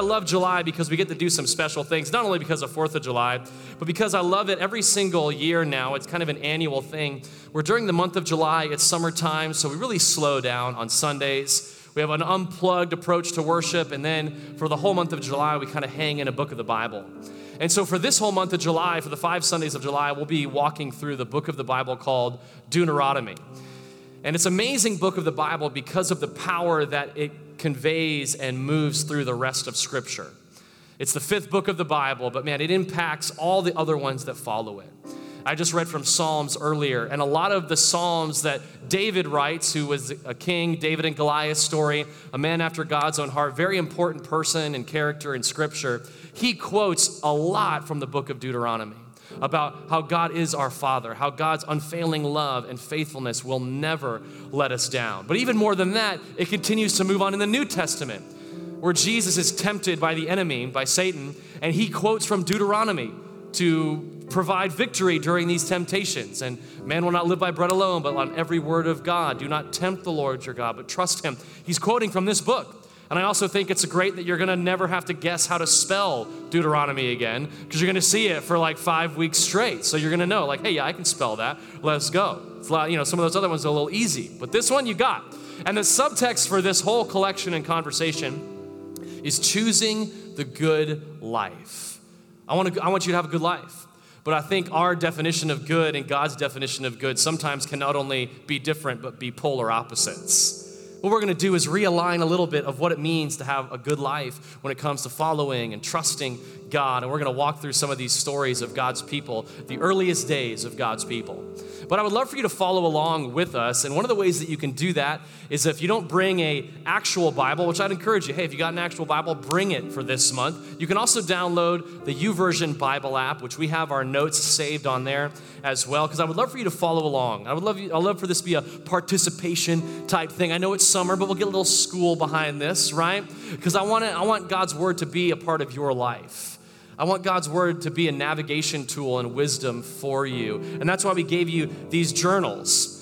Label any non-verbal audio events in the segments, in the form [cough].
I love July because we get to do some special things, not only because of 4th of July, but because I love it every single year now. It's kind of an annual thing where during the month of July, it's summertime, so we really slow down on Sundays. We have an unplugged approach to worship, and then for the whole month of July, we kind of hang in a book of the Bible. And so, for this whole month of July, for the five Sundays of July, we'll be walking through the book of the Bible called Deuteronomy. And it's an amazing book of the Bible because of the power that it conveys and moves through the rest of Scripture. It's the fifth book of the Bible, but man, it impacts all the other ones that follow it. I just read from Psalms earlier, and a lot of the Psalms that David writes, who was a king, David and Goliath story, a man after God's own heart, very important person and character in Scripture, he quotes a lot from the book of Deuteronomy about how God is our Father, how God's unfailing love and faithfulness will never let us down. But even more than that, it continues to move on in the New Testament, where Jesus is tempted by the enemy, by Satan, and he quotes from Deuteronomy to provide victory during these temptations. And man will not live by bread alone, but on every word of God. Do not tempt the Lord your God, but trust him. He's quoting from this book. And I also think it's great that you're going to never have to guess how to spell Deuteronomy again because you're going to see it for like five weeks straight. So you're going to know, like, hey, yeah, I can spell that. Let's go. You know, some of those other ones are a little easy, but this one you got. And the subtext for this whole collection and conversation is choosing the good life. I want, to, I want you to have a good life. But I think our definition of good and God's definition of good sometimes can not only be different, but be polar opposites what we're going to do is realign a little bit of what it means to have a good life when it comes to following and trusting God. And we're going to walk through some of these stories of God's people, the earliest days of God's people. But I would love for you to follow along with us. And one of the ways that you can do that is if you don't bring a actual Bible, which I'd encourage you, hey, if you got an actual Bible, bring it for this month. You can also download the YouVersion Bible app, which we have our notes saved on there as well, because I would love for you to follow along. I would love you, I'd love for this to be a participation type thing. I know it's summer, but we'll get a little school behind this, right? Because I want I want God's word to be a part of your life. I want God's word to be a navigation tool and wisdom for you. And that's why we gave you these journals.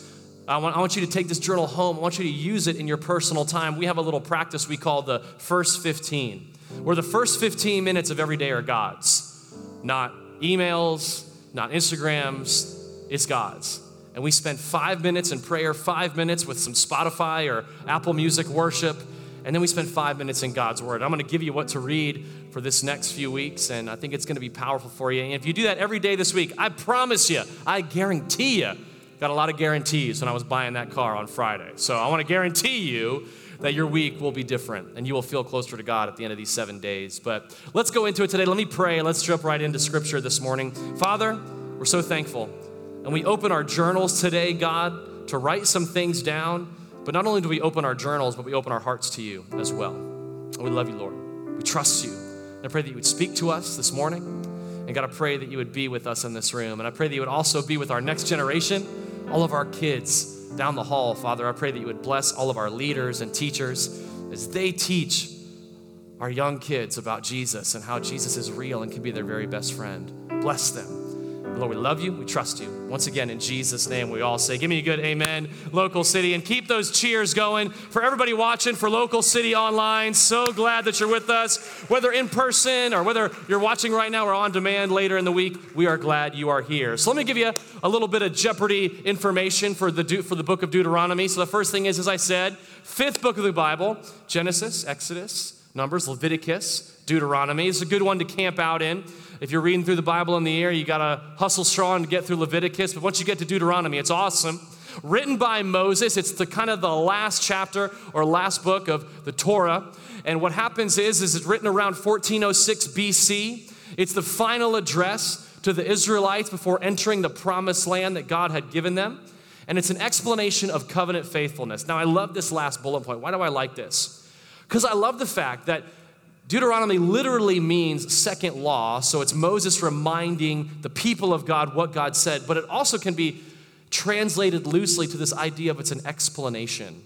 I want, I want you to take this journal home. I want you to use it in your personal time. We have a little practice we call the first 15, where the first 15 minutes of every day are God's, not emails, not Instagrams, it's God's. And we spend five minutes in prayer, five minutes with some Spotify or Apple Music worship and then we spend five minutes in God's Word. I'm going to give you what to read for this next few weeks, and I think it's going to be powerful for you. And if you do that every day this week, I promise you, I guarantee you, got a lot of guarantees when I was buying that car on Friday. So I want to guarantee you that your week will be different and you will feel closer to God at the end of these seven days. But let's go into it today. Let me pray. Let's jump right into Scripture this morning. Father, we're so thankful. And we open our journals today, God, to write some things down but not only do we open our journals, but we open our hearts to you as well. And we love you, Lord. We trust you. And I pray that you would speak to us this morning. And God, I pray that you would be with us in this room. And I pray that you would also be with our next generation, all of our kids down the hall, Father. I pray that you would bless all of our leaders and teachers as they teach our young kids about Jesus and how Jesus is real and can be their very best friend. Bless them. Lord, we love you. We trust you. Once again, in Jesus' name, we all say, Give me a good amen, local city. And keep those cheers going for everybody watching for local city online. So glad that you're with us, whether in person or whether you're watching right now or on demand later in the week. We are glad you are here. So let me give you a little bit of Jeopardy information for the, for the book of Deuteronomy. So the first thing is, as I said, fifth book of the Bible Genesis, Exodus, Numbers, Leviticus, Deuteronomy. is a good one to camp out in. If you're reading through the Bible in the air, you got to hustle strong to get through Leviticus. But once you get to Deuteronomy, it's awesome. Written by Moses, it's the kind of the last chapter or last book of the Torah. And what happens is, is it's written around 1406 BC. It's the final address to the Israelites before entering the promised land that God had given them. And it's an explanation of covenant faithfulness. Now, I love this last bullet point. Why do I like this? Because I love the fact that Deuteronomy literally means second law, so it's Moses reminding the people of God what God said, but it also can be translated loosely to this idea of it's an explanation.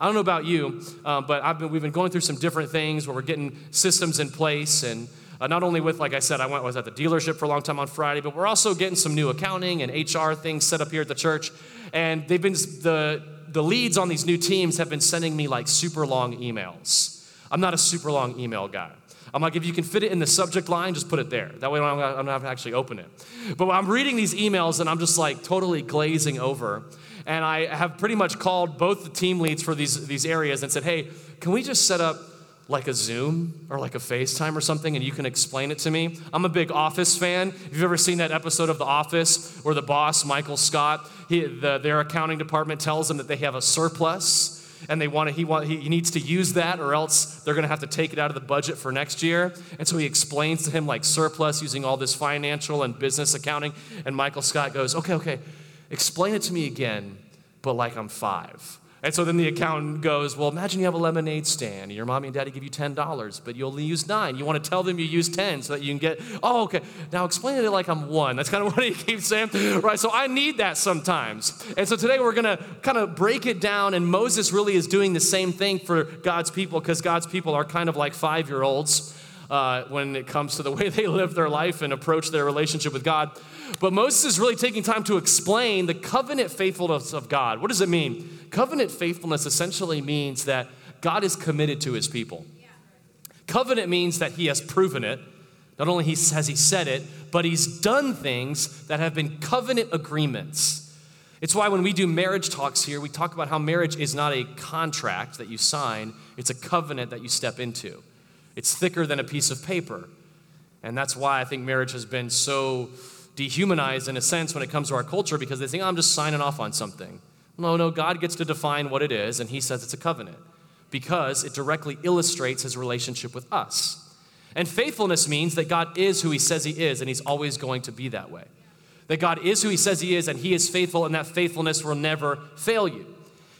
I don't know about you, uh, but been, we've been going through some different things where we're getting systems in place and uh, not only with, like I said, I went was at the dealership for a long time on Friday, but we're also getting some new accounting and HR things set up here at the church. And they've been the the leads on these new teams have been sending me like super long emails. I'm not a super long email guy. I'm like, if you can fit it in the subject line, just put it there. That way I don't, I don't have to actually open it. But I'm reading these emails and I'm just like totally glazing over. And I have pretty much called both the team leads for these, these areas and said, hey, can we just set up like a Zoom or like a FaceTime or something and you can explain it to me. I'm a big Office fan. If you've ever seen that episode of The Office where the boss, Michael Scott, he, the, their accounting department tells them that they have a surplus and they want to, he, want, he needs to use that or else they're going to have to take it out of the budget for next year. And so he explains to him like surplus using all this financial and business accounting. And Michael Scott goes, okay, okay, explain it to me again, but like I'm five. And so then the accountant goes, Well, imagine you have a lemonade stand and your mommy and daddy give you $10, but you only use nine. You want to tell them you use 10 so that you can get, oh, okay. Now explain it like I'm one. That's kind of [laughs] what he keeps saying, right? So I need that sometimes. And so today we're going to kind of break it down, and Moses really is doing the same thing for God's people because God's people are kind of like five year olds. Uh, when it comes to the [laughs] way they live their life and approach their relationship with God. But Moses is really taking time to explain the covenant faithfulness of God. What does it mean? Covenant faithfulness essentially means that God is committed to his people. Covenant means that he has proven it. Not only has he said it, but he's done things that have been covenant agreements. It's why when we do marriage talks here, we talk about how marriage is not a contract that you sign, it's a covenant that you step into. It's thicker than a piece of paper. And that's why I think marriage has been so dehumanized in a sense when it comes to our culture because they think, oh, I'm just signing off on something. No, no, God gets to define what it is, and He says it's a covenant because it directly illustrates His relationship with us. And faithfulness means that God is who He says He is, and He's always going to be that way. That God is who He says He is, and He is faithful, and that faithfulness will never fail you.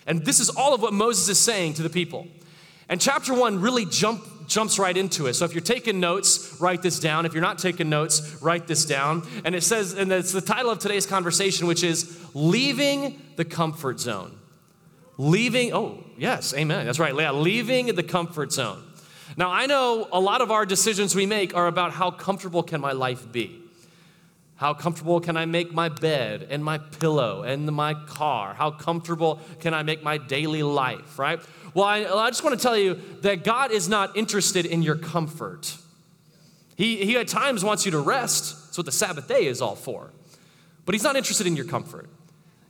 And this is all of what Moses is saying to the people. And chapter one really jump, jumps right into it. So if you're taking notes, write this down. If you're not taking notes, write this down. And it says, and it's the title of today's conversation, which is Leaving the Comfort Zone. Leaving, oh, yes, amen. That's right. Yeah, leaving the comfort zone. Now, I know a lot of our decisions we make are about how comfortable can my life be? How comfortable can I make my bed and my pillow and my car? How comfortable can I make my daily life, right? Well, I, I just want to tell you that God is not interested in your comfort. He, he at times wants you to rest. That's what the Sabbath day is all for. But He's not interested in your comfort.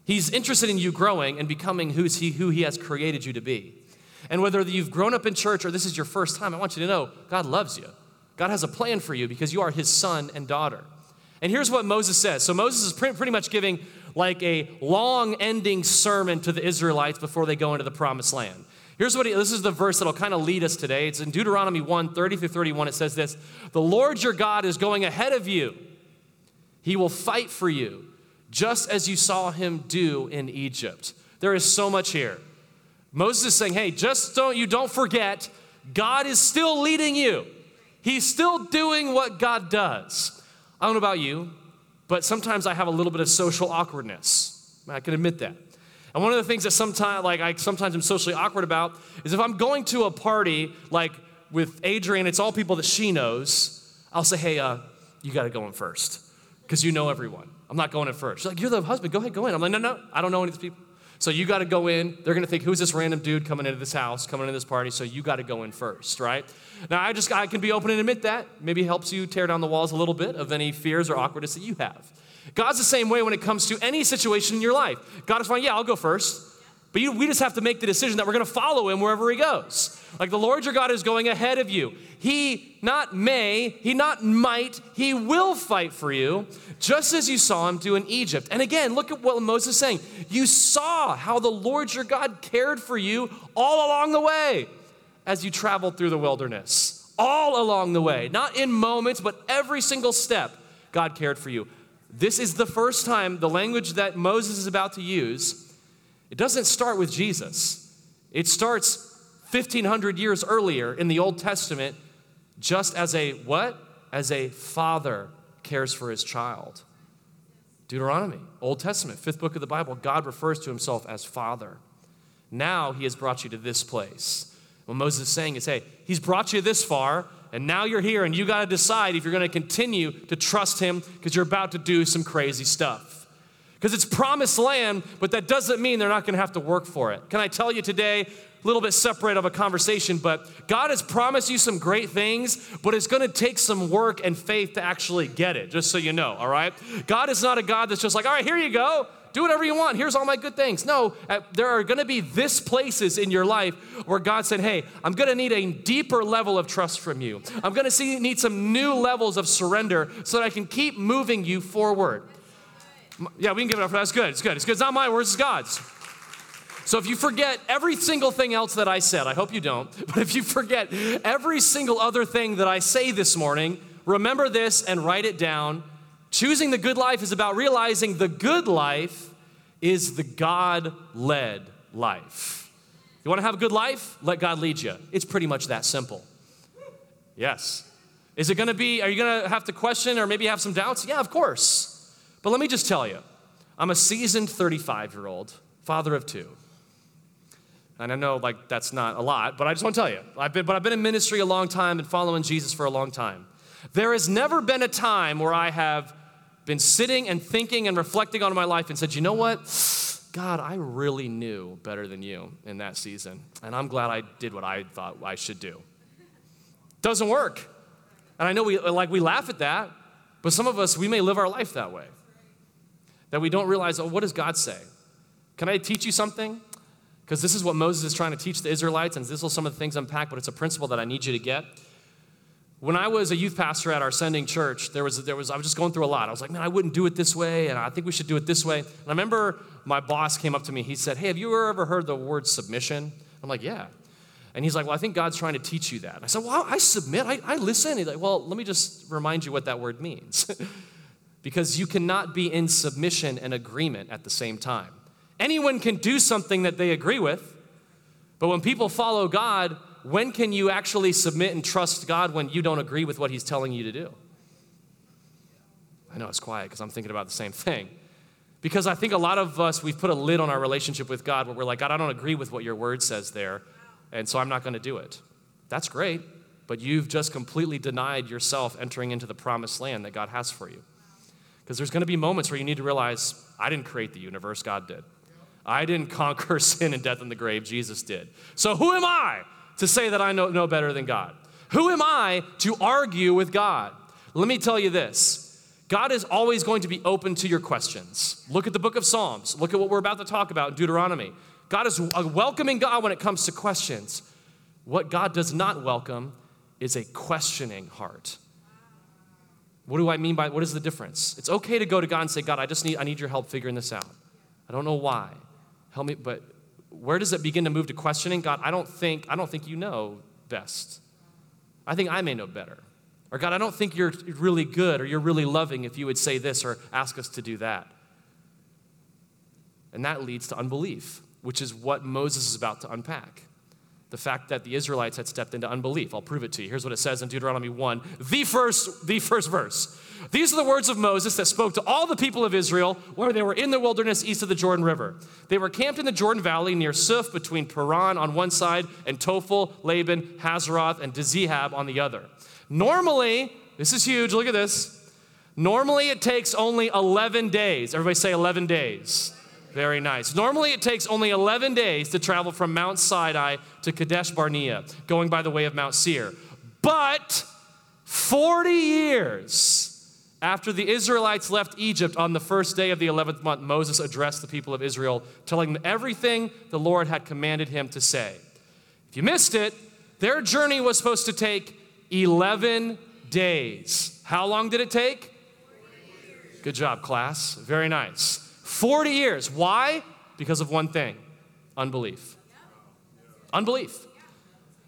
He's interested in you growing and becoming who's he, who He has created you to be. And whether you've grown up in church or this is your first time, I want you to know God loves you. God has a plan for you because you are His son and daughter. And here's what Moses says. So Moses is pretty much giving like a long ending sermon to the Israelites before they go into the promised land. Here's what he, this is the verse that'll kind of lead us today. It's in Deuteronomy 1 30 through 31. It says this The Lord your God is going ahead of you, he will fight for you, just as you saw him do in Egypt. There is so much here. Moses is saying, Hey, just don't you don't forget, God is still leading you. He's still doing what God does. I don't know about you, but sometimes I have a little bit of social awkwardness. I can admit that. And one of the things that sometimes, like I sometimes am socially awkward about, is if I'm going to a party like with Adrienne, it's all people that she knows. I'll say, hey, uh, you got to go in first because you know everyone. I'm not going in first. She's like, you're the husband. Go ahead, go in. I'm like, no, no, I don't know any of these people. So you got to go in. They're going to think, who's this random dude coming into this house, coming into this party? So you got to go in first, right? Now I just I can be open and admit that. Maybe helps you tear down the walls a little bit of any fears or awkwardness that you have. God's the same way when it comes to any situation in your life. God is fine, yeah, I'll go first. But you, we just have to make the decision that we're going to follow him wherever he goes. Like the Lord your God is going ahead of you. He not may, he not might, he will fight for you, just as you saw him do in Egypt. And again, look at what Moses is saying. You saw how the Lord your God cared for you all along the way as you traveled through the wilderness. All along the way, not in moments, but every single step, God cared for you. This is the first time the language that Moses is about to use, it doesn't start with Jesus. It starts 1500 years earlier in the Old Testament just as a what? As a father cares for his child. Deuteronomy, Old Testament, fifth book of the Bible, God refers to himself as Father. Now he has brought you to this place. What Moses is saying is, hey, he's brought you this far, and now you're here, and you got to decide if you're going to continue to trust him because you're about to do some crazy stuff. Because it's promised land, but that doesn't mean they're not going to have to work for it. Can I tell you today, little bit separate of a conversation, but God has promised you some great things, but it's going to take some work and faith to actually get it, just so you know, all right? God is not a God that's just like, all right, here you go. Do whatever you want. Here's all my good things. No, uh, there are going to be this places in your life where God said, "Hey, I'm going to need a deeper level of trust from you. I'm going to see need some new levels of surrender so that I can keep moving you forward." Yeah, we can give it up for that. That's good. It's good. It's good. It's not my words, it's God's. So if you forget every single thing else that I said, I hope you don't, [laughs] but if you forget every single other thing that I say this morning, remember this and write it down. Choosing the good life is about realizing the good life is the God led life. You want to have a good life? Let God lead you. It's pretty much that simple. Yes. Is it going to be, are you going to have to question or maybe have some doubts? Yeah, of course. But let me just tell you, I'm a seasoned 35 year old, father of two. And I know like that's not a lot, but I just want to tell you, I've been, but I've been in ministry a long time and following Jesus for a long time. There has never been a time where I have been sitting and thinking and reflecting on my life and said, you know what? God, I really knew better than you in that season. And I'm glad I did what I thought I should do. Doesn't work. And I know we like we laugh at that, but some of us we may live our life that way. That we don't realize, oh, what does God say? Can I teach you something? Because this is what Moses is trying to teach the Israelites, and this is some of the things unpack, but it's a principle that I need you to get. When I was a youth pastor at our sending church, there was, there was, I was just going through a lot. I was like, man, I wouldn't do it this way, and I think we should do it this way. And I remember my boss came up to me. He said, Hey, have you ever heard the word submission? I'm like, Yeah. And he's like, Well, I think God's trying to teach you that. I said, Well, I submit, I, I listen. He's like, Well, let me just remind you what that word means. [laughs] because you cannot be in submission and agreement at the same time. Anyone can do something that they agree with, but when people follow God, when can you actually submit and trust God when you don't agree with what He's telling you to do? I know it's quiet because I'm thinking about the same thing. Because I think a lot of us, we've put a lid on our relationship with God where we're like, God, I don't agree with what your word says there, and so I'm not going to do it. That's great, but you've just completely denied yourself entering into the promised land that God has for you. Because there's going to be moments where you need to realize, I didn't create the universe, God did. I didn't [laughs] conquer sin and death in the grave, Jesus did. So who am I to say that I know, know better than God? Who am I to argue with God? Let me tell you this God is always going to be open to your questions. Look at the book of Psalms, look at what we're about to talk about in Deuteronomy. God is a welcoming God when it comes to questions. What God does not welcome is a questioning heart. What do I mean by what is the difference? It's okay to go to God and say, God, I just need I need your help figuring this out. I don't know why. Help me, but where does it begin to move to questioning? God, I don't think, I don't think you know best. I think I may know better. Or God, I don't think you're really good or you're really loving if you would say this or ask us to do that. And that leads to unbelief, which is what Moses is about to unpack. The fact that the Israelites had stepped into unbelief. I'll prove it to you. Here's what it says in Deuteronomy 1, the first, the first verse. These are the words of Moses that spoke to all the people of Israel where they were in the wilderness east of the Jordan River. They were camped in the Jordan Valley near Suph between Paran on one side and Tophel, Laban, Hazeroth, and Dizahab on the other. Normally, this is huge, look at this. Normally it takes only 11 days. Everybody say 11 days. Very nice. Normally it takes only 11 days to travel from Mount Sinai to Kadesh Barnea, going by the way of Mount Seir. But 40 years after the Israelites left Egypt on the first day of the 11th month, Moses addressed the people of Israel, telling them everything the Lord had commanded him to say. If you missed it, their journey was supposed to take 11 days. How long did it take? Good job, class. Very nice. 40 years. Why? Because of one thing unbelief. Unbelief.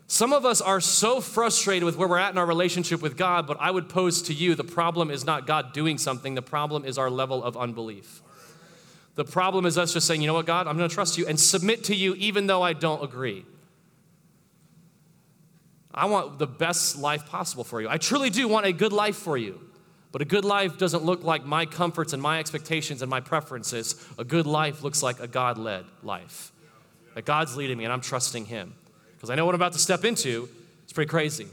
Some of us are so frustrated with where we're at in our relationship with God, but I would pose to you the problem is not God doing something, the problem is our level of unbelief. The problem is us just saying, you know what, God, I'm going to trust you and submit to you even though I don't agree. I want the best life possible for you. I truly do want a good life for you. But a good life doesn't look like my comforts and my expectations and my preferences. A good life looks like a God led life. That God's leading me and I'm trusting Him. Because I know what I'm about to step into. It's pretty crazy.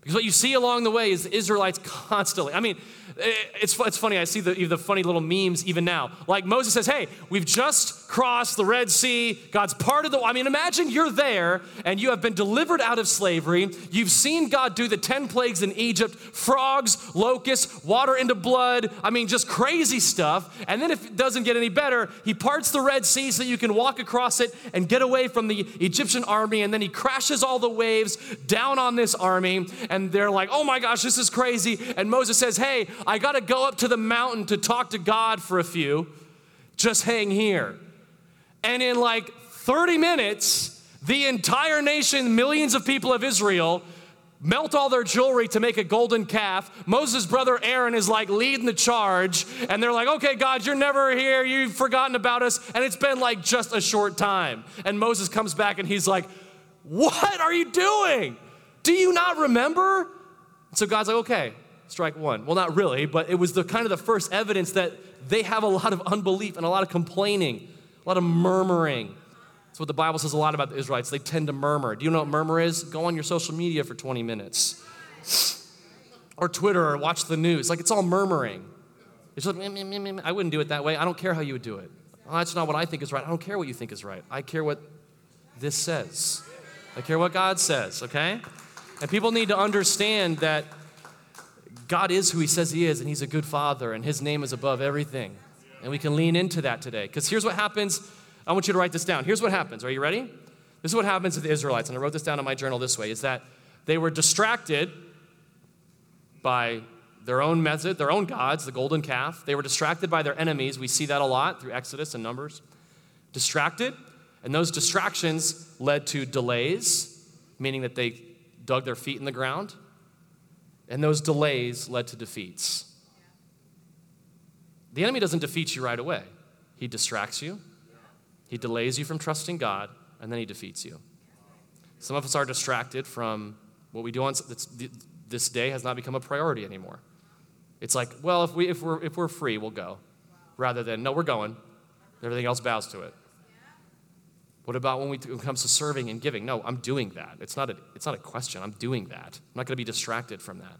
Because what you see along the way is the Israelites constantly. I mean, eh, it's, it's funny. I see the, the funny little memes even now. Like Moses says, Hey, we've just crossed the Red Sea. God's part of the. I mean, imagine you're there and you have been delivered out of slavery. You've seen God do the 10 plagues in Egypt frogs, locusts, water into blood. I mean, just crazy stuff. And then if it doesn't get any better, He parts the Red Sea so you can walk across it and get away from the Egyptian army. And then He crashes all the waves down on this army. And they're like, Oh my gosh, this is crazy. And Moses says, Hey, I got to go up to the mountain to talk to God for a few. Just hang here. And in like 30 minutes, the entire nation, millions of people of Israel, melt all their jewelry to make a golden calf. Moses' brother Aaron is like leading the charge, and they're like, okay, God, you're never here. You've forgotten about us. And it's been like just a short time. And Moses comes back and he's like, what are you doing? Do you not remember? So God's like, okay, strike one. Well, not really, but it was the kind of the first evidence that they have a lot of unbelief and a lot of complaining, a lot of murmuring. That's what the Bible says a lot about the Israelites. They tend to murmur. Do you know what murmur is? Go on your social media for 20 minutes. Or Twitter or watch the news. Like it's all murmuring. It's like, I wouldn't do it that way. I don't care how you would do it. Oh, that's not what I think is right. I don't care what you think is right. I care what this says. I care what God says, okay? And people need to understand that God is who He says He is, and He's a good Father, and His name is above everything. And we can lean into that today. Because here's what happens. I want you to write this down. Here's what happens. Are you ready? This is what happens to the Israelites. And I wrote this down in my journal this way is that they were distracted by their own method, their own gods, the golden calf. They were distracted by their enemies. We see that a lot through Exodus and Numbers. Distracted, and those distractions led to delays, meaning that they dug their feet in the ground. And those delays led to defeats. The enemy doesn't defeat you right away, he distracts you, he delays you from trusting God, and then he defeats you. Some of us are distracted from what we do on this day has not become a priority anymore. It's like, well, if, we, if, we're, if we're free, we'll go. Rather than, no, we're going. Everything else bows to it. What about when, we, when it comes to serving and giving? No, I'm doing that. It's not a, it's not a question. I'm doing that. I'm not going to be distracted from that.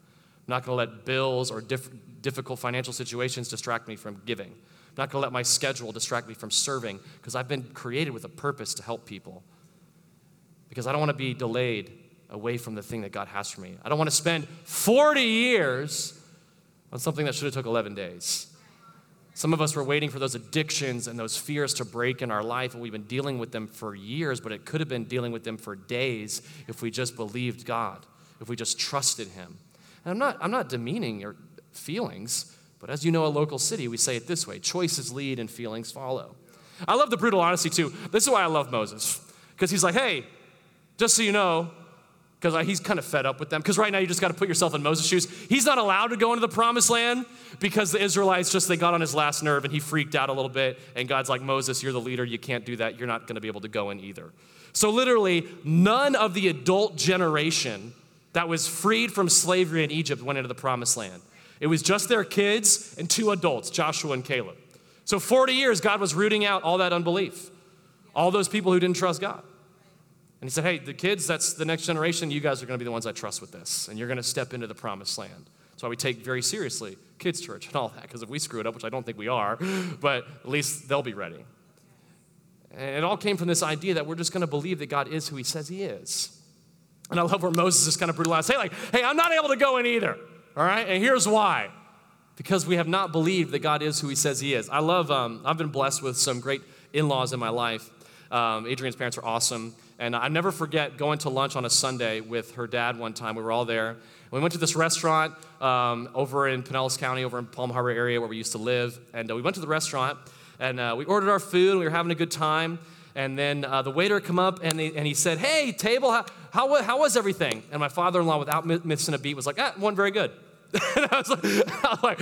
I'm not going to let bills or diff, difficult financial situations distract me from giving. I'm not going to let my schedule distract me from serving because I've been created with a purpose to help people. Because I don't want to be delayed away from the thing that God has for me. I don't want to spend 40 years on something that should have took 11 days. Some of us were waiting for those addictions and those fears to break in our life, and we've been dealing with them for years, but it could have been dealing with them for days if we just believed God, if we just trusted Him. And I'm not, I'm not demeaning your feelings, but as you know, a local city, we say it this way choices lead and feelings follow. I love the brutal honesty too. This is why I love Moses, because he's like, hey, just so you know, because he's kind of fed up with them. Because right now you just got to put yourself in Moses' shoes. He's not allowed to go into the promised land because the Israelites just they got on his last nerve and he freaked out a little bit. And God's like, Moses, you're the leader. You can't do that. You're not going to be able to go in either. So literally, none of the adult generation that was freed from slavery in Egypt went into the promised land. It was just their kids and two adults, Joshua and Caleb. So 40 years, God was rooting out all that unbelief, all those people who didn't trust God. And he said, Hey, the kids, that's the next generation. You guys are going to be the ones I trust with this. And you're going to step into the promised land. That's why we take very seriously kids' church and all that, because if we screw it up, which I don't think we are, but at least they'll be ready. And it all came from this idea that we're just going to believe that God is who he says he is. And I love where Moses is kind of brutalized. Hey, like, hey, I'm not able to go in either. All right? And here's why. Because we have not believed that God is who he says he is. I love, um, I've been blessed with some great in laws in my life. Um, Adrienne's parents are awesome. And I never forget going to lunch on a Sunday with her dad one time. We were all there. We went to this restaurant um, over in Pinellas County, over in Palm Harbor area where we used to live. And uh, we went to the restaurant and uh, we ordered our food. And we were having a good time. And then uh, the waiter come up and, they, and he said, "Hey, table, how, how, how was everything?" And my father-in-law, without missing a beat, was like, "Ah, one very good." [laughs] and I was like, [laughs] I was like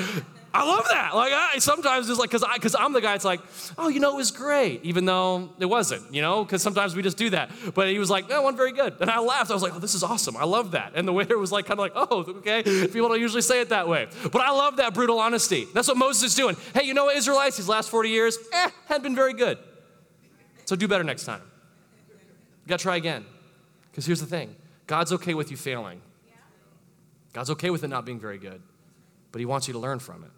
I love that. Like I sometimes it's like because I because I'm the guy. It's like, oh, you know, it was great, even though it wasn't. You know, because sometimes we just do that. But he was like, no, one very good, and I laughed. I was like, oh, this is awesome. I love that. And the waiter was like, kind of like, oh, okay. People don't usually say it that way, but I love that brutal honesty. That's what Moses is doing. Hey, you know what, Israelites? These last 40 years, eh, hadn't been very good. So do better next time. You got to try again. Because here's the thing God's okay with you failing. God's okay with it not being very good, but He wants you to learn from it.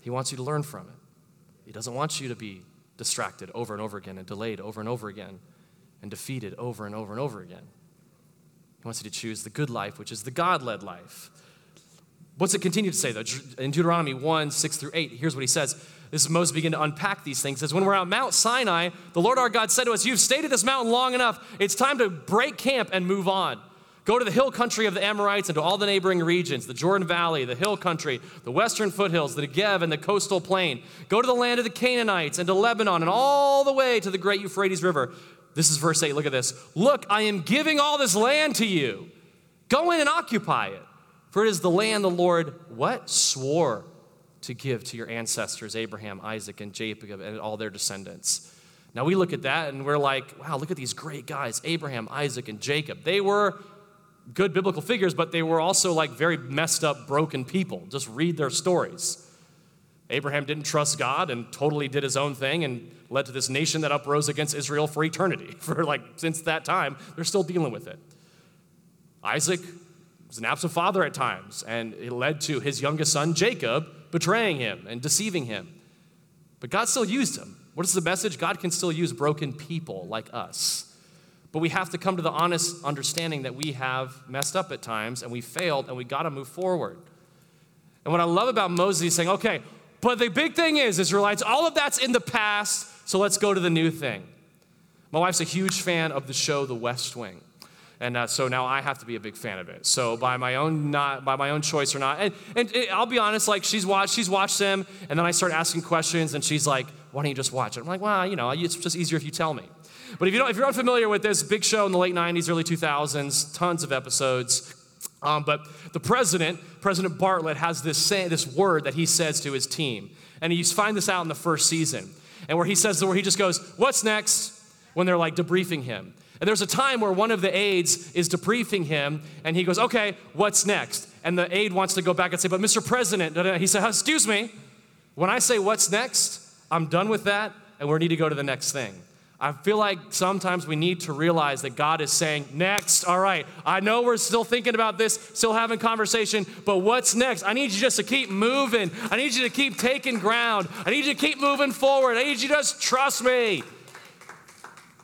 He wants you to learn from it. He doesn't want you to be distracted over and over again and delayed over and over again and defeated over and over and over again. He wants you to choose the good life, which is the God led life. What's it continue to say, though? In Deuteronomy 1 6 through 8, here's what he says. This is Moses begin to unpack these things. Says, When we're on Mount Sinai, the Lord our God said to us, You've stayed at this mountain long enough. It's time to break camp and move on. Go to the hill country of the Amorites and to all the neighboring regions, the Jordan Valley, the hill country, the western foothills, the Negev, and the coastal plain. Go to the land of the Canaanites and to Lebanon and all the way to the great Euphrates River. This is verse 8. Look at this. Look, I am giving all this land to you. Go in and occupy it. For it is the land the Lord, what? Swore to give to your ancestors, Abraham, Isaac, and Jacob, and all their descendants. Now we look at that and we're like, wow, look at these great guys, Abraham, Isaac, and Jacob. They were good biblical figures, but they were also like very messed up, broken people. Just read their stories. Abraham didn't trust God and totally did his own thing and led to this nation that uprose against Israel for eternity. [laughs] For like since that time, they're still dealing with it. Isaac was an absent father at times, and it led to his youngest son, Jacob, betraying him and deceiving him. But God still used him. What is the message? God can still use broken people like us. But we have to come to the honest understanding that we have messed up at times and we failed and we got to move forward. And what I love about Moses, he's saying, okay, but the big thing is, Israelites, all of that's in the past, so let's go to the new thing. My wife's a huge fan of the show The West Wing. And uh, so now I have to be a big fan of it. So by my own not by my own choice or not, and, and it, I'll be honest, like she's watched she's watched them, and then I start asking questions, and she's like, "Why don't you just watch it?" I'm like, "Well, you know, it's just easier if you tell me." But if, you don't, if you're unfamiliar with this, big show in the late 90s, early 2000s, tons of episodes. Um, but the president, President Bartlet, has this, say, this word that he says to his team. And you find this out in the first season. And where he says, where he just goes, What's next? when they're like debriefing him. And there's a time where one of the aides is debriefing him, and he goes, Okay, what's next? And the aide wants to go back and say, But Mr. President, he said, Excuse me, when I say what's next, I'm done with that, and we need to go to the next thing. I feel like sometimes we need to realize that God is saying, Next, all right, I know we're still thinking about this, still having conversation, but what's next? I need you just to keep moving. I need you to keep taking ground. I need you to keep moving forward. I need you to just trust me.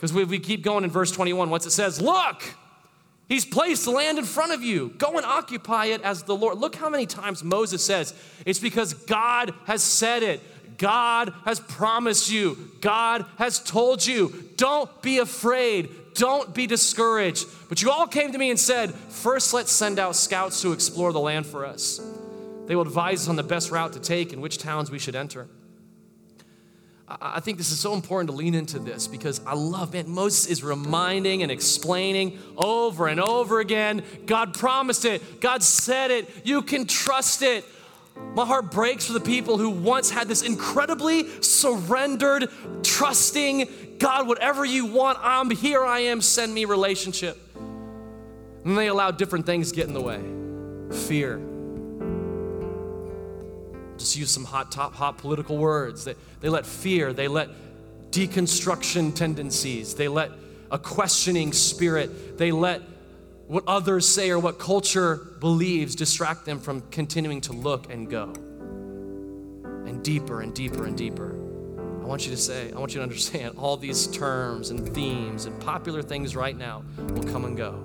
Because we, we keep going in verse 21, once it says, Look, He's placed the land in front of you. Go and occupy it as the Lord. Look how many times Moses says, It's because God has said it. God has promised you. God has told you. Don't be afraid. Don't be discouraged. But you all came to me and said, First, let's send out scouts to explore the land for us. They will advise us on the best route to take and which towns we should enter. I think this is so important to lean into this because I love, man, Moses is reminding and explaining over and over again God promised it, God said it, you can trust it. My heart breaks for the people who once had this incredibly surrendered, trusting, God, whatever you want, I'm here, I am, send me relationship. And they allow different things get in the way. Fear. Just use some hot top hot political words. They, they let fear, they let deconstruction tendencies, they let a questioning spirit, they let what others say or what culture believes distract them from continuing to look and go. And deeper and deeper and deeper. I want you to say, I want you to understand all these terms and themes and popular things right now will come and go.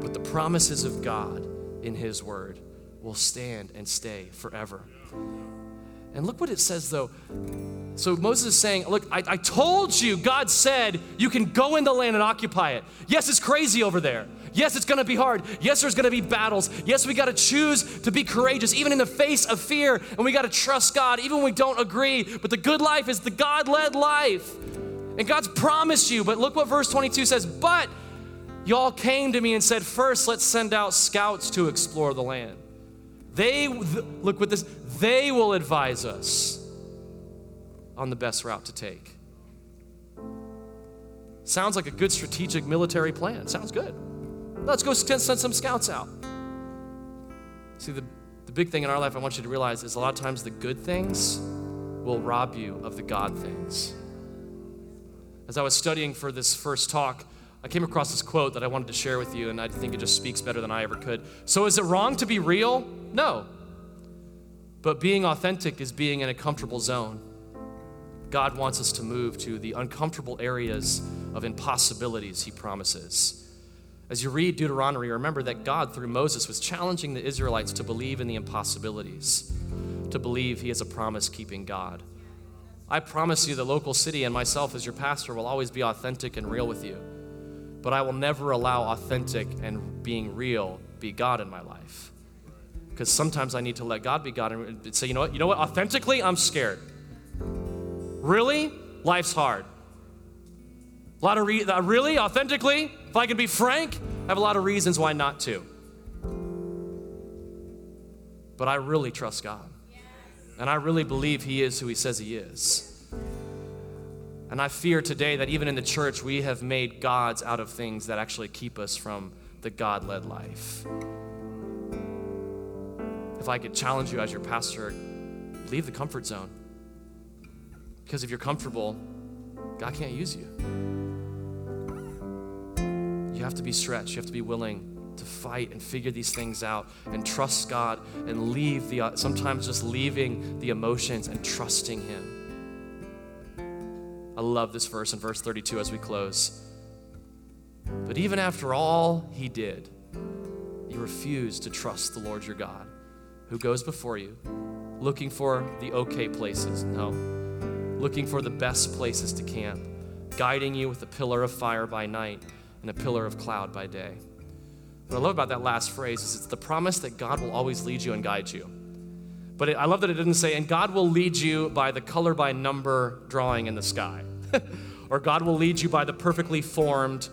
But the promises of God in His Word will stand and stay forever. And look what it says though. So Moses is saying, Look, I, I, told you, God said you can go in the land and occupy it. Yes, it's crazy over there. Yes, it's gonna be hard. Yes, there's gonna be battles. Yes, we gotta choose to be courageous, even in the face of fear. And we gotta trust God, even when we don't agree. But the good life is the God led life. And God's promised you. But look what verse 22 says. But y'all came to me and said, First, let's send out scouts to explore the land. They, look with this, they will advise us on the best route to take. Sounds like a good strategic military plan. Sounds good. Let's go send some scouts out. See, the, the big thing in our life I want you to realize is a lot of times the good things will rob you of the God things. As I was studying for this first talk, I came across this quote that I wanted to share with you, and I think it just speaks better than I ever could. So, is it wrong to be real? No. But being authentic is being in a comfortable zone. God wants us to move to the uncomfortable areas of impossibilities He promises. As you read Deuteronomy, remember that God, through Moses, was challenging the Israelites to believe in the impossibilities, to believe He is a promise keeping God. I promise you, the local city and myself as your pastor will always be authentic and real with you. But I will never allow authentic and being real be God in my life. Because sometimes I need to let God be God and say, you know what? You know what? Authentically, I'm scared. Really? Life's hard. A lot of re- uh, really, authentically, if I can be frank, I have a lot of reasons why not to. But I really trust God. And I really believe He is who He says He is. And I fear today that even in the church, we have made gods out of things that actually keep us from the God led life. If I could challenge you as your pastor, leave the comfort zone. Because if you're comfortable, God can't use you. You have to be stretched, you have to be willing to fight and figure these things out and trust God and leave the, sometimes just leaving the emotions and trusting Him. I love this verse in verse 32 as we close. But even after all He did, you refuse to trust the Lord your God who goes before you, looking for the okay places. No, looking for the best places to camp, guiding you with a pillar of fire by night and a pillar of cloud by day. What I love about that last phrase is it's the promise that God will always lead you and guide you. But it, I love that it didn't say, and God will lead you by the color by number drawing in the sky. [laughs] or God will lead you by the perfectly formed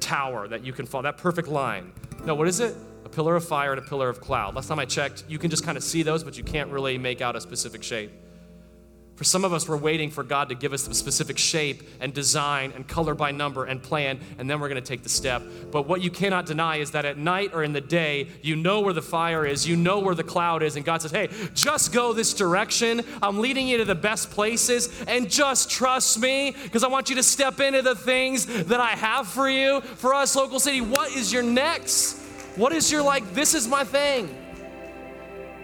tower that you can follow, that perfect line. No, what is it? A pillar of fire and a pillar of cloud. Last time I checked, you can just kind of see those, but you can't really make out a specific shape. For some of us, we're waiting for God to give us the specific shape and design and color by number and plan, and then we're going to take the step. But what you cannot deny is that at night or in the day, you know where the fire is, you know where the cloud is, and God says, Hey, just go this direction. I'm leading you to the best places, and just trust me because I want you to step into the things that I have for you. For us, local city, what is your next? What is your like, this is my thing?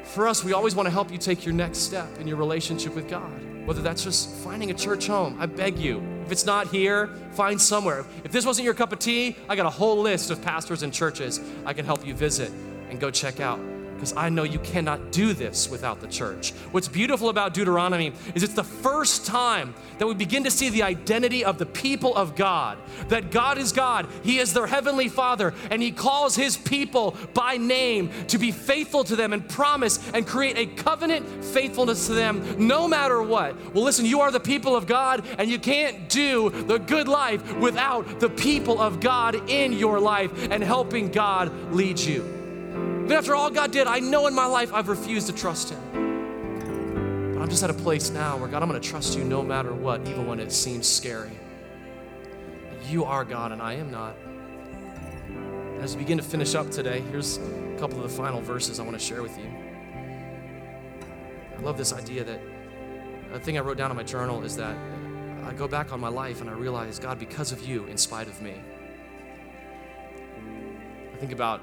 For us, we always want to help you take your next step in your relationship with God. Whether that's just finding a church home, I beg you. If it's not here, find somewhere. If this wasn't your cup of tea, I got a whole list of pastors and churches I can help you visit and go check out because I know you cannot do this without the church. What's beautiful about Deuteronomy is it's the first time that we begin to see the identity of the people of God. That God is God, He is their heavenly Father, and He calls His people by name to be faithful to them and promise and create a covenant faithfulness to them no matter what. Well, listen, you are the people of God, and you can't do the good life without the people of God in your life and helping God lead you. Even after all God did, I know in my life I've refused to trust Him. But I'm just at a place now where, God, I'm going to trust you no matter what, even when it seems scary. You are God, and I am not. As we begin to finish up today, here's a couple of the final verses I want to share with you. I love this idea that the thing I wrote down in my journal is that I go back on my life and I realize, God, because of you, in spite of me. I think about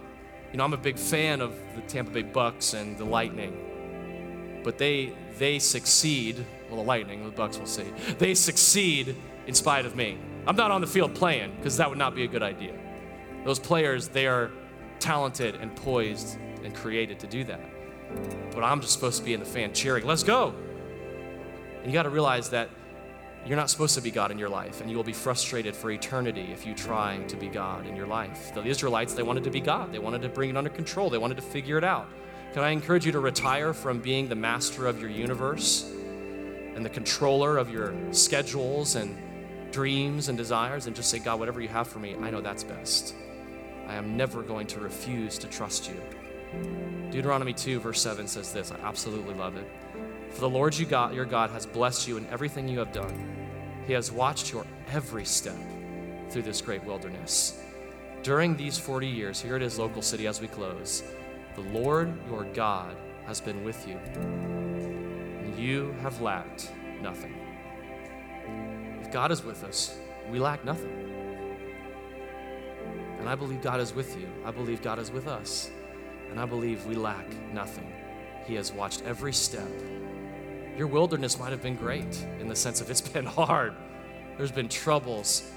you know, I'm a big fan of the Tampa Bay Bucs and the Lightning, but they they succeed. Well, the Lightning, the Bucs, will see. They succeed in spite of me. I'm not on the field playing because that would not be a good idea. Those players, they are talented and poised and created to do that. But I'm just supposed to be in the fan cheering, let's go. And you got to realize that you're not supposed to be God in your life, and you will be frustrated for eternity if you try to be God in your life. The Israelites, they wanted to be God. They wanted to bring it under control. They wanted to figure it out. Can I encourage you to retire from being the master of your universe and the controller of your schedules and dreams and desires and just say, God, whatever you have for me, I know that's best. I am never going to refuse to trust you. Deuteronomy 2, verse 7 says this. I absolutely love it. For the Lord you God, your God has blessed you in everything you have done. He has watched your every step through this great wilderness. During these 40 years, here it is, local city, as we close, the Lord your God has been with you, and you have lacked nothing. If God is with us, we lack nothing. And I believe God is with you. I believe God is with us. And I believe we lack nothing. He has watched every step. Your wilderness might have been great in the sense of it's [laughs] been hard. There's been troubles.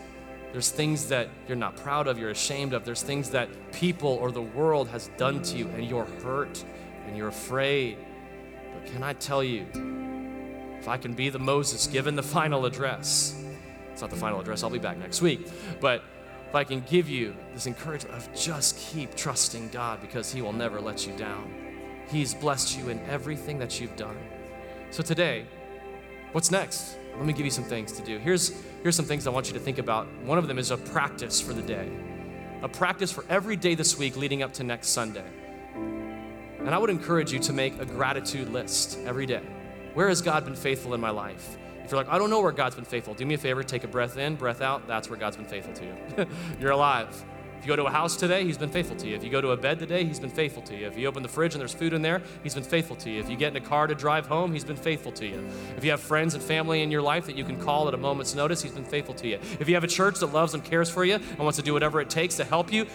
There's things that you're not proud of, you're ashamed of. There's things that people or the world has done to you, and you're hurt and you're afraid. But can I tell you, if I can be the Moses given the [laughs] final address, it's not the final address, I'll be back next week, but if I can give you this encouragement of just keep trusting God because He will never let you down. He's blessed you in everything that you've done. So today, what's next? Let me give you some things to do. Here's, here's some things I want you to think about. One of them is a practice for the day, a practice for every day this week leading up to next Sunday. And I would encourage you to make a gratitude list every day. Where has God been faithful in my life? If you're like, I don't know where God's been faithful, do me a favor, take a breath in, breath out. That's where God's been faithful to you. [laughs] you're alive. If you go to a house today, He's been faithful to you. If you go to a bed today, He's been faithful to you. If you open the fridge and there's food in there, He's been faithful to you. If you get in a car to drive home, He's been faithful to you. If you have friends and family in your life that you can call at a moment's notice, He's been faithful to you. If you have a church that loves and cares for you and wants to do whatever it takes to help you,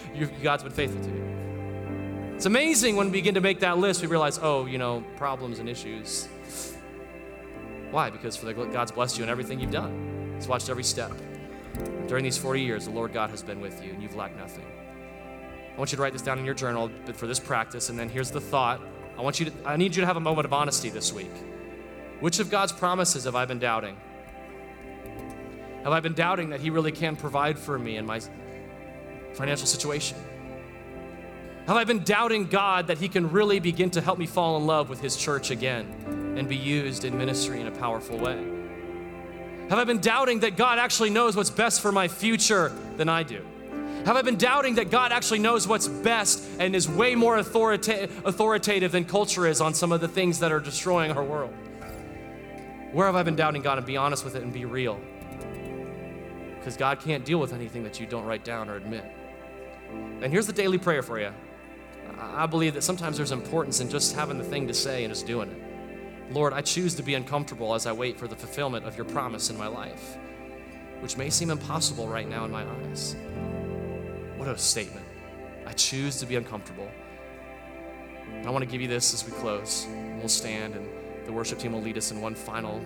God's been faithful to you. It's amazing when we begin to make that list, we realize, oh, you know, problems and issues. Why? Because for the, God's blessed you in everything you've done. He's watched every step. During these 40 years, the Lord God has been with you, and you've lacked nothing. I want you to write this down in your journal but for this practice, and then here's the thought. I want you to, I need you to have a moment of honesty this week. Which of God's promises have I been doubting? Have I been doubting that He really can provide for me in my financial situation? Have I been doubting God that He can really begin to help me fall in love with His church again? and be used in ministry in a powerful way? Have I been doubting that God actually knows what's best for my future than I do? Have I been doubting that God actually knows what's best and is way more authorita- authoritative than culture is on some of the things that are destroying our world? Where have I been doubting God and be honest with it and be real? Because God can't deal with anything that you don't write down or admit. And here's the daily prayer for you. I believe that sometimes there's importance in just having the thing to say and just doing it. Lord, I choose to be uncomfortable as I wait for the fulfillment of your promise in my life, which may seem impossible right now in my eyes. What a statement. I choose to be uncomfortable. And I want to give you this as we close. We'll stand and the worship team will lead us in one final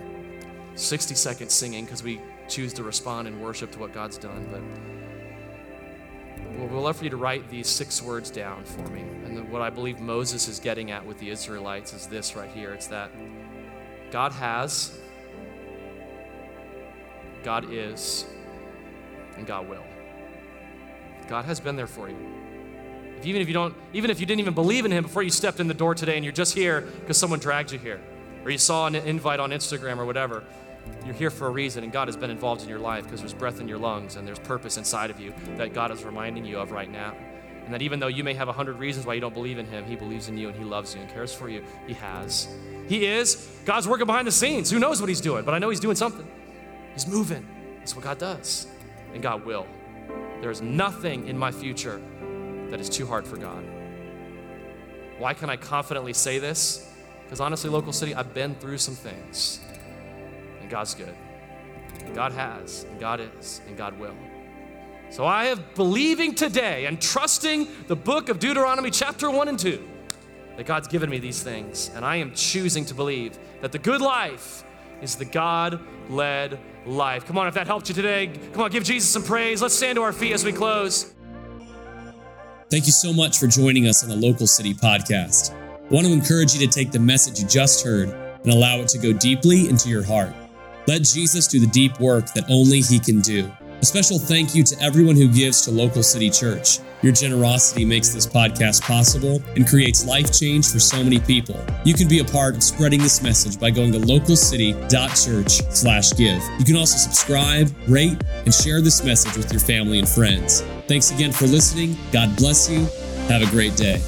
60 second singing because we choose to respond in worship to what God's done. But we'll love for you to write these six words down for me. And what I believe Moses is getting at with the Israelites is this right here it's that God has, God is, and God will. God has been there for you. If, even if you don't, even if you didn't even believe in Him before you stepped in the door today, and you're just here because someone dragged you here, or you saw an invite on Instagram or whatever, you're here for a reason, and God has been involved in your life because there's breath in your lungs and there's purpose inside of you that God is reminding you of right now. And that even though you may have a hundred reasons why you don't believe in Him, He believes in you and He loves you and cares for you. He has. He is. God's working behind the scenes. Who knows what He's doing? But I know He's doing something. He's moving. That's what God does. And God will. There is nothing in my future that is too hard for God. Why can I confidently say this? Because honestly, local city, I've been through some things. God's good. God has, and God is, and God will. So I am believing today and trusting the book of Deuteronomy, chapter 1 and 2, that God's given me these things. And I am choosing to believe that the good life is the God led life. Come on, if that helped you today, come on, give Jesus some praise. Let's stand to our feet as we close. Thank you so much for joining us on the Local City Podcast. I want to encourage you to take the message you just heard and allow it to go deeply into your heart. Let Jesus do the deep work that only He can do. A special thank you to everyone who gives to Local City Church. Your generosity makes this podcast possible and creates life change for so many people. You can be a part of spreading this message by going to localcity.church/give. You can also subscribe, rate, and share this message with your family and friends. Thanks again for listening. God bless you. Have a great day.